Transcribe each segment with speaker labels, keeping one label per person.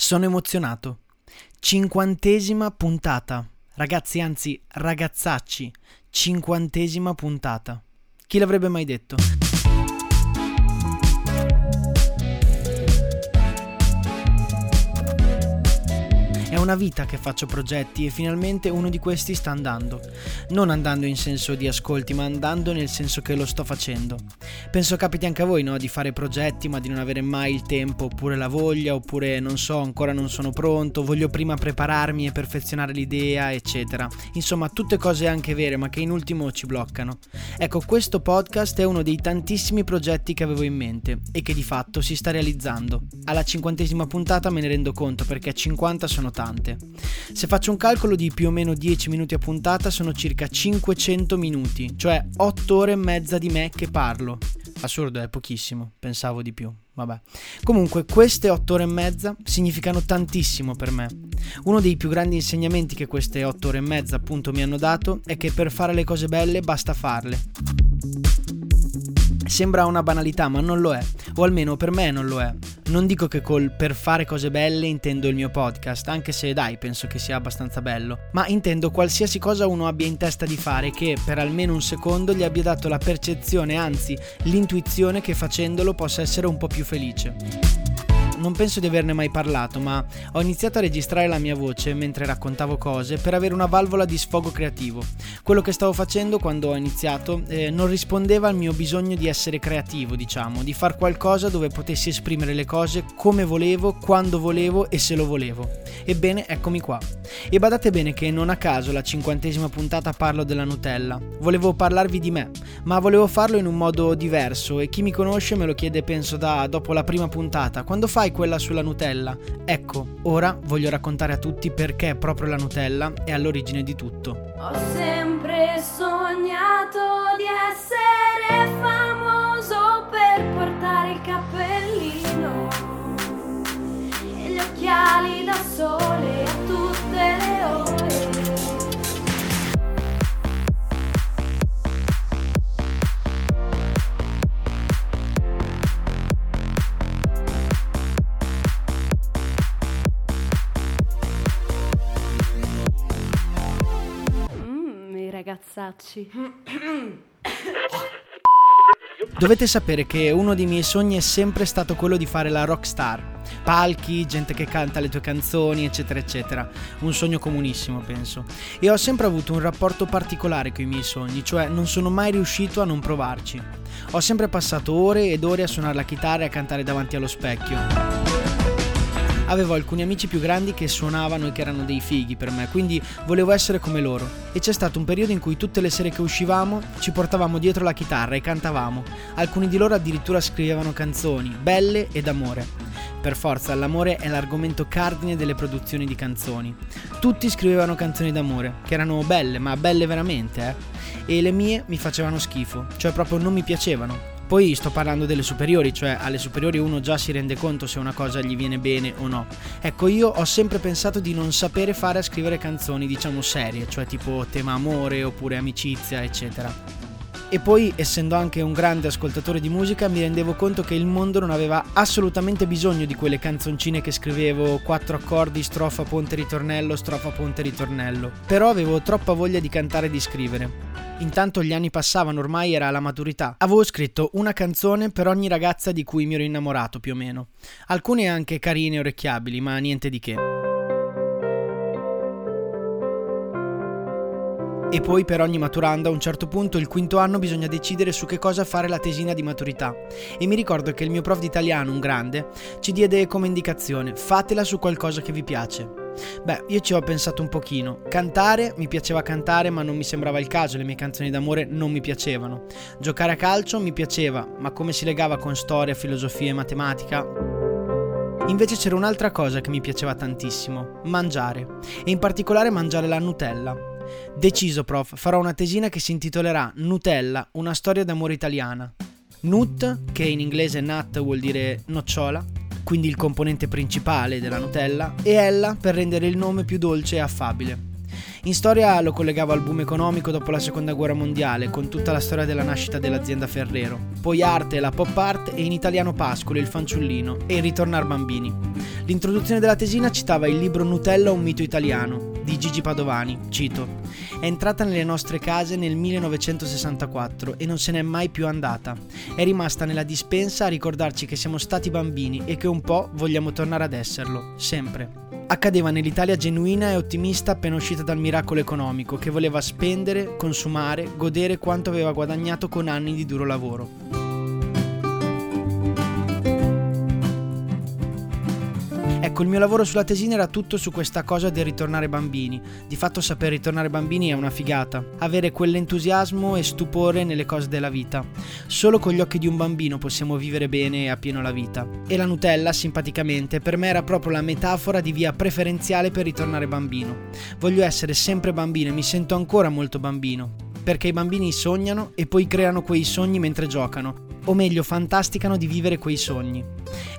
Speaker 1: Sono emozionato. Cinquantesima puntata. Ragazzi, anzi, ragazzacci, cinquantesima puntata. Chi l'avrebbe mai detto? Una vita che faccio progetti e finalmente uno di questi sta andando. Non andando in senso di ascolti, ma andando nel senso che lo sto facendo. Penso capiti anche a voi, no? Di fare progetti ma di non avere mai il tempo oppure la voglia oppure non so, ancora non sono pronto, voglio prima prepararmi e perfezionare l'idea, eccetera. Insomma, tutte cose anche vere ma che in ultimo ci bloccano. Ecco, questo podcast è uno dei tantissimi progetti che avevo in mente e che di fatto si sta realizzando. Alla cinquantesima puntata me ne rendo conto perché 50 sono tanti importante. Se faccio un calcolo di più o meno 10 minuti a puntata sono circa 500 minuti, cioè 8 ore e mezza di me che parlo. Assurdo, è pochissimo, pensavo di più. Vabbè. Comunque, queste 8 ore e mezza significano tantissimo per me. Uno dei più grandi insegnamenti che queste 8 ore e mezza appunto mi hanno dato è che per fare le cose belle basta farle. Sembra una banalità, ma non lo è, o almeno per me non lo è. Non dico che col per fare cose belle intendo il mio podcast, anche se dai, penso che sia abbastanza bello, ma intendo qualsiasi cosa uno abbia in testa di fare che per almeno un secondo gli abbia dato la percezione, anzi l'intuizione che facendolo possa essere un po' più felice non penso di averne mai parlato, ma ho iniziato a registrare la mia voce mentre raccontavo cose per avere una valvola di sfogo creativo. Quello che stavo facendo quando ho iniziato eh, non rispondeva al mio bisogno di essere creativo, diciamo, di far qualcosa dove potessi esprimere le cose come volevo, quando volevo e se lo volevo. Ebbene, eccomi qua. E badate bene che non a caso la cinquantesima puntata parlo della Nutella. Volevo parlarvi di me, ma volevo farlo in un modo diverso e chi mi conosce me lo chiede penso da dopo la prima puntata. Quando fai sai quella sulla Nutella? Ecco, ora voglio raccontare a tutti perché proprio la Nutella è all'origine di tutto.
Speaker 2: Ho sempre sognato di essere famoso per portare il cappellino e gli occhiali da sole ragazzacci.
Speaker 1: Dovete sapere che uno dei miei sogni è sempre stato quello di fare la rockstar. Palchi, gente che canta le tue canzoni, eccetera, eccetera. Un sogno comunissimo, penso. E ho sempre avuto un rapporto particolare con i miei sogni, cioè non sono mai riuscito a non provarci. Ho sempre passato ore ed ore a suonare la chitarra e a cantare davanti allo specchio avevo alcuni amici più grandi che suonavano e che erano dei fighi per me, quindi volevo essere come loro. E c'è stato un periodo in cui tutte le sere che uscivamo ci portavamo dietro la chitarra e cantavamo. Alcuni di loro addirittura scrivevano canzoni, belle ed amore. Per forza, l'amore è l'argomento cardine delle produzioni di canzoni. Tutti scrivevano canzoni d'amore, che erano belle, ma belle veramente, eh. E le mie mi facevano schifo, cioè proprio non mi piacevano. Poi sto parlando delle superiori, cioè alle superiori uno già si rende conto se una cosa gli viene bene o no. Ecco, io ho sempre pensato di non sapere fare a scrivere canzoni, diciamo serie, cioè tipo tema amore oppure amicizia, eccetera. E poi, essendo anche un grande ascoltatore di musica, mi rendevo conto che il mondo non aveva assolutamente bisogno di quelle canzoncine che scrivevo quattro accordi, strofa, ponte, ritornello, strofa, ponte, ritornello. Però avevo troppa voglia di cantare e di scrivere. Intanto gli anni passavano, ormai era la maturità. Avevo scritto una canzone per ogni ragazza di cui mi ero innamorato, più o meno. Alcune anche carine e orecchiabili, ma niente di che. E poi per ogni maturando a un certo punto, il quinto anno, bisogna decidere su che cosa fare la tesina di maturità. E mi ricordo che il mio prof di italiano, un grande, ci diede come indicazione, fatela su qualcosa che vi piace. Beh, io ci ho pensato un pochino. Cantare, mi piaceva cantare, ma non mi sembrava il caso, le mie canzoni d'amore non mi piacevano. Giocare a calcio mi piaceva, ma come si legava con storia, filosofia e matematica? Invece c'era un'altra cosa che mi piaceva tantissimo, mangiare, e in particolare mangiare la Nutella. Deciso, prof, farò una tesina che si intitolerà Nutella, una storia d'amore italiana. Nut, che in inglese nut vuol dire nocciola, quindi il componente principale della Nutella, e Ella per rendere il nome più dolce e affabile. In storia lo collegavo al boom economico dopo la seconda guerra mondiale, con tutta la storia della nascita dell'azienda Ferrero. Poi arte, la pop art e in italiano Pascolo, il fanciullino e il ritornar bambini. L'introduzione della tesina citava il libro Nutella, un mito italiano, di Gigi Padovani, cito. È entrata nelle nostre case nel 1964 e non se n'è mai più andata. È rimasta nella dispensa a ricordarci che siamo stati bambini e che un po' vogliamo tornare ad esserlo, sempre accadeva nell'Italia genuina e ottimista appena uscita dal miracolo economico, che voleva spendere, consumare, godere quanto aveva guadagnato con anni di duro lavoro. Ecco, il mio lavoro sulla tesina era tutto su questa cosa del ritornare bambini. Di fatto saper ritornare bambini è una figata. Avere quell'entusiasmo e stupore nelle cose della vita. Solo con gli occhi di un bambino possiamo vivere bene e a pieno la vita. E la Nutella, simpaticamente, per me era proprio la metafora di via preferenziale per ritornare bambino. Voglio essere sempre bambino e mi sento ancora molto bambino. Perché i bambini sognano e poi creano quei sogni mentre giocano o meglio fantasticano di vivere quei sogni.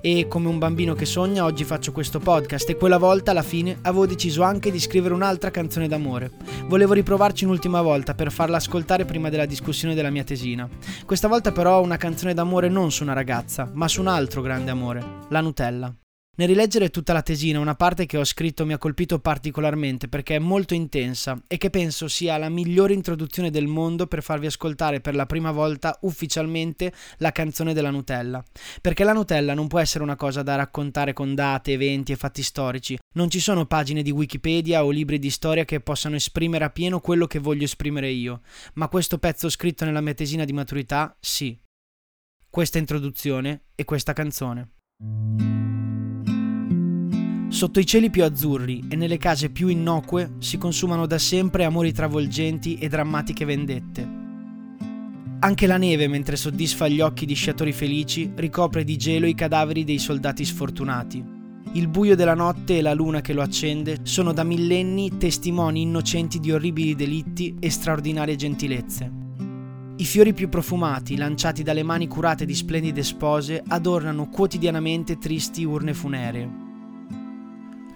Speaker 1: E come un bambino che sogna, oggi faccio questo podcast e quella volta alla fine avevo deciso anche di scrivere un'altra canzone d'amore. Volevo riprovarci un'ultima volta per farla ascoltare prima della discussione della mia tesina. Questa volta però una canzone d'amore non su una ragazza, ma su un altro grande amore, la Nutella. Nel rileggere tutta la tesina, una parte che ho scritto mi ha colpito particolarmente perché è molto intensa e che penso sia la migliore introduzione del mondo per farvi ascoltare per la prima volta ufficialmente la canzone della Nutella. Perché la Nutella non può essere una cosa da raccontare con date, eventi e fatti storici. Non ci sono pagine di Wikipedia o libri di storia che possano esprimere a pieno quello che voglio esprimere io. Ma questo pezzo scritto nella mia tesina di maturità, sì. Questa introduzione e questa canzone. Sotto i cieli più azzurri e nelle case più innocue si consumano da sempre amori travolgenti e drammatiche vendette. Anche la neve, mentre soddisfa gli occhi di sciatori felici, ricopre di gelo i cadaveri dei soldati sfortunati. Il buio della notte e la luna che lo accende sono da millenni testimoni innocenti di orribili delitti e straordinarie gentilezze. I fiori più profumati, lanciati dalle mani curate di splendide spose, adornano quotidianamente tristi urne funeree.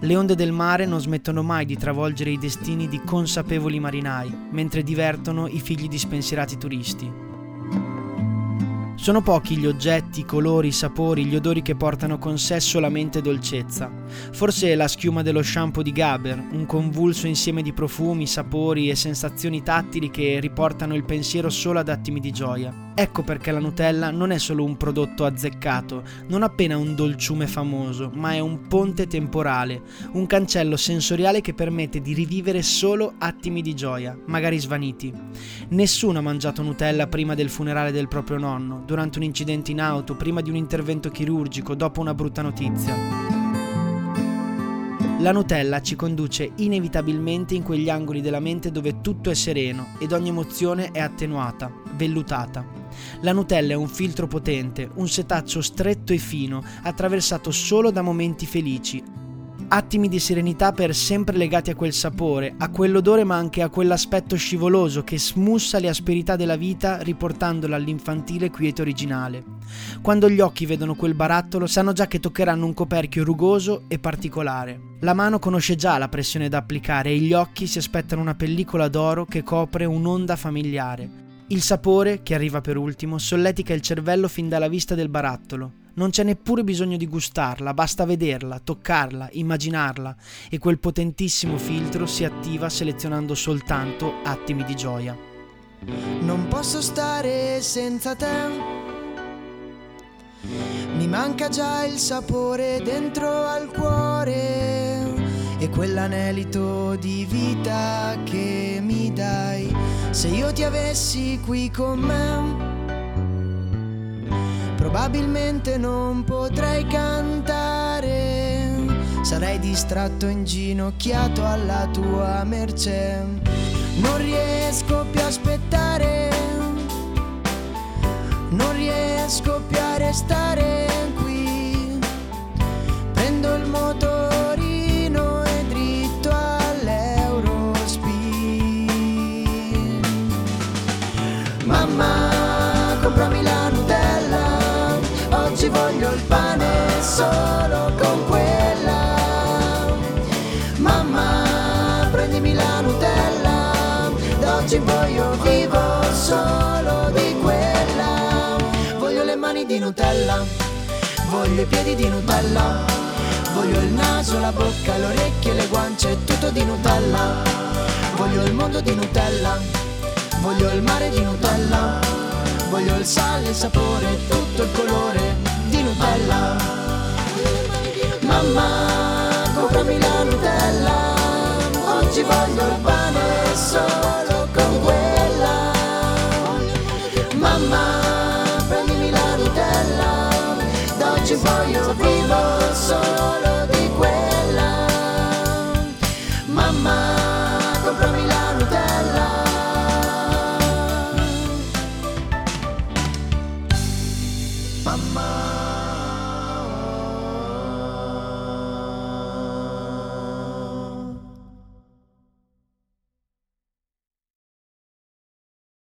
Speaker 1: Le onde del mare non smettono mai di travolgere i destini di consapevoli marinai, mentre divertono i figli di spensierati turisti. Sono pochi gli oggetti, i colori, i sapori, gli odori che portano con sé solamente dolcezza. Forse la schiuma dello shampoo di Gaber, un convulso insieme di profumi, sapori e sensazioni tattili che riportano il pensiero solo ad attimi di gioia. Ecco perché la Nutella non è solo un prodotto azzeccato, non appena un dolciume famoso, ma è un ponte temporale, un cancello sensoriale che permette di rivivere solo attimi di gioia, magari svaniti. Nessuno ha mangiato Nutella prima del funerale del proprio nonno, durante un incidente in auto, prima di un intervento chirurgico, dopo una brutta notizia. La Nutella ci conduce inevitabilmente in quegli angoli della mente dove tutto è sereno ed ogni emozione è attenuata, vellutata. La Nutella è un filtro potente, un setaccio stretto e fino, attraversato solo da momenti felici, attimi di serenità per sempre legati a quel sapore, a quell'odore ma anche a quell'aspetto scivoloso che smussa le asperità della vita riportandola all'infantile quiete originale. Quando gli occhi vedono quel barattolo sanno già che toccheranno un coperchio rugoso e particolare. La mano conosce già la pressione da applicare e gli occhi si aspettano una pellicola d'oro che copre un'onda familiare. Il sapore, che arriva per ultimo, solletica il cervello fin dalla vista del barattolo. Non c'è neppure bisogno di gustarla, basta vederla, toccarla, immaginarla e quel potentissimo filtro si attiva selezionando soltanto attimi di gioia.
Speaker 3: Non posso stare senza te. Mi manca già il sapore dentro al cuore e quell'anelito di vita che mi dai se io ti avessi qui con me. Probabilmente non potrei cantare, sarei distratto inginocchiato alla tua mercé. Non riesco più a aspettare, non riesco più a restare solo con quella. Mamma, prendimi la Nutella, da oggi in poi io vivo solo di quella. Voglio le mani di Nutella, voglio i piedi di Nutella, voglio il naso, la bocca, le orecchie, le guance, tutto di Nutella. Voglio il mondo di Nutella, voglio il mare di Nutella, voglio il sale, il sapore, tutto il colore solo con quella. Mamma, prendimi la Nutella. Da oggi in poi io vivo solo di quella. Mamma,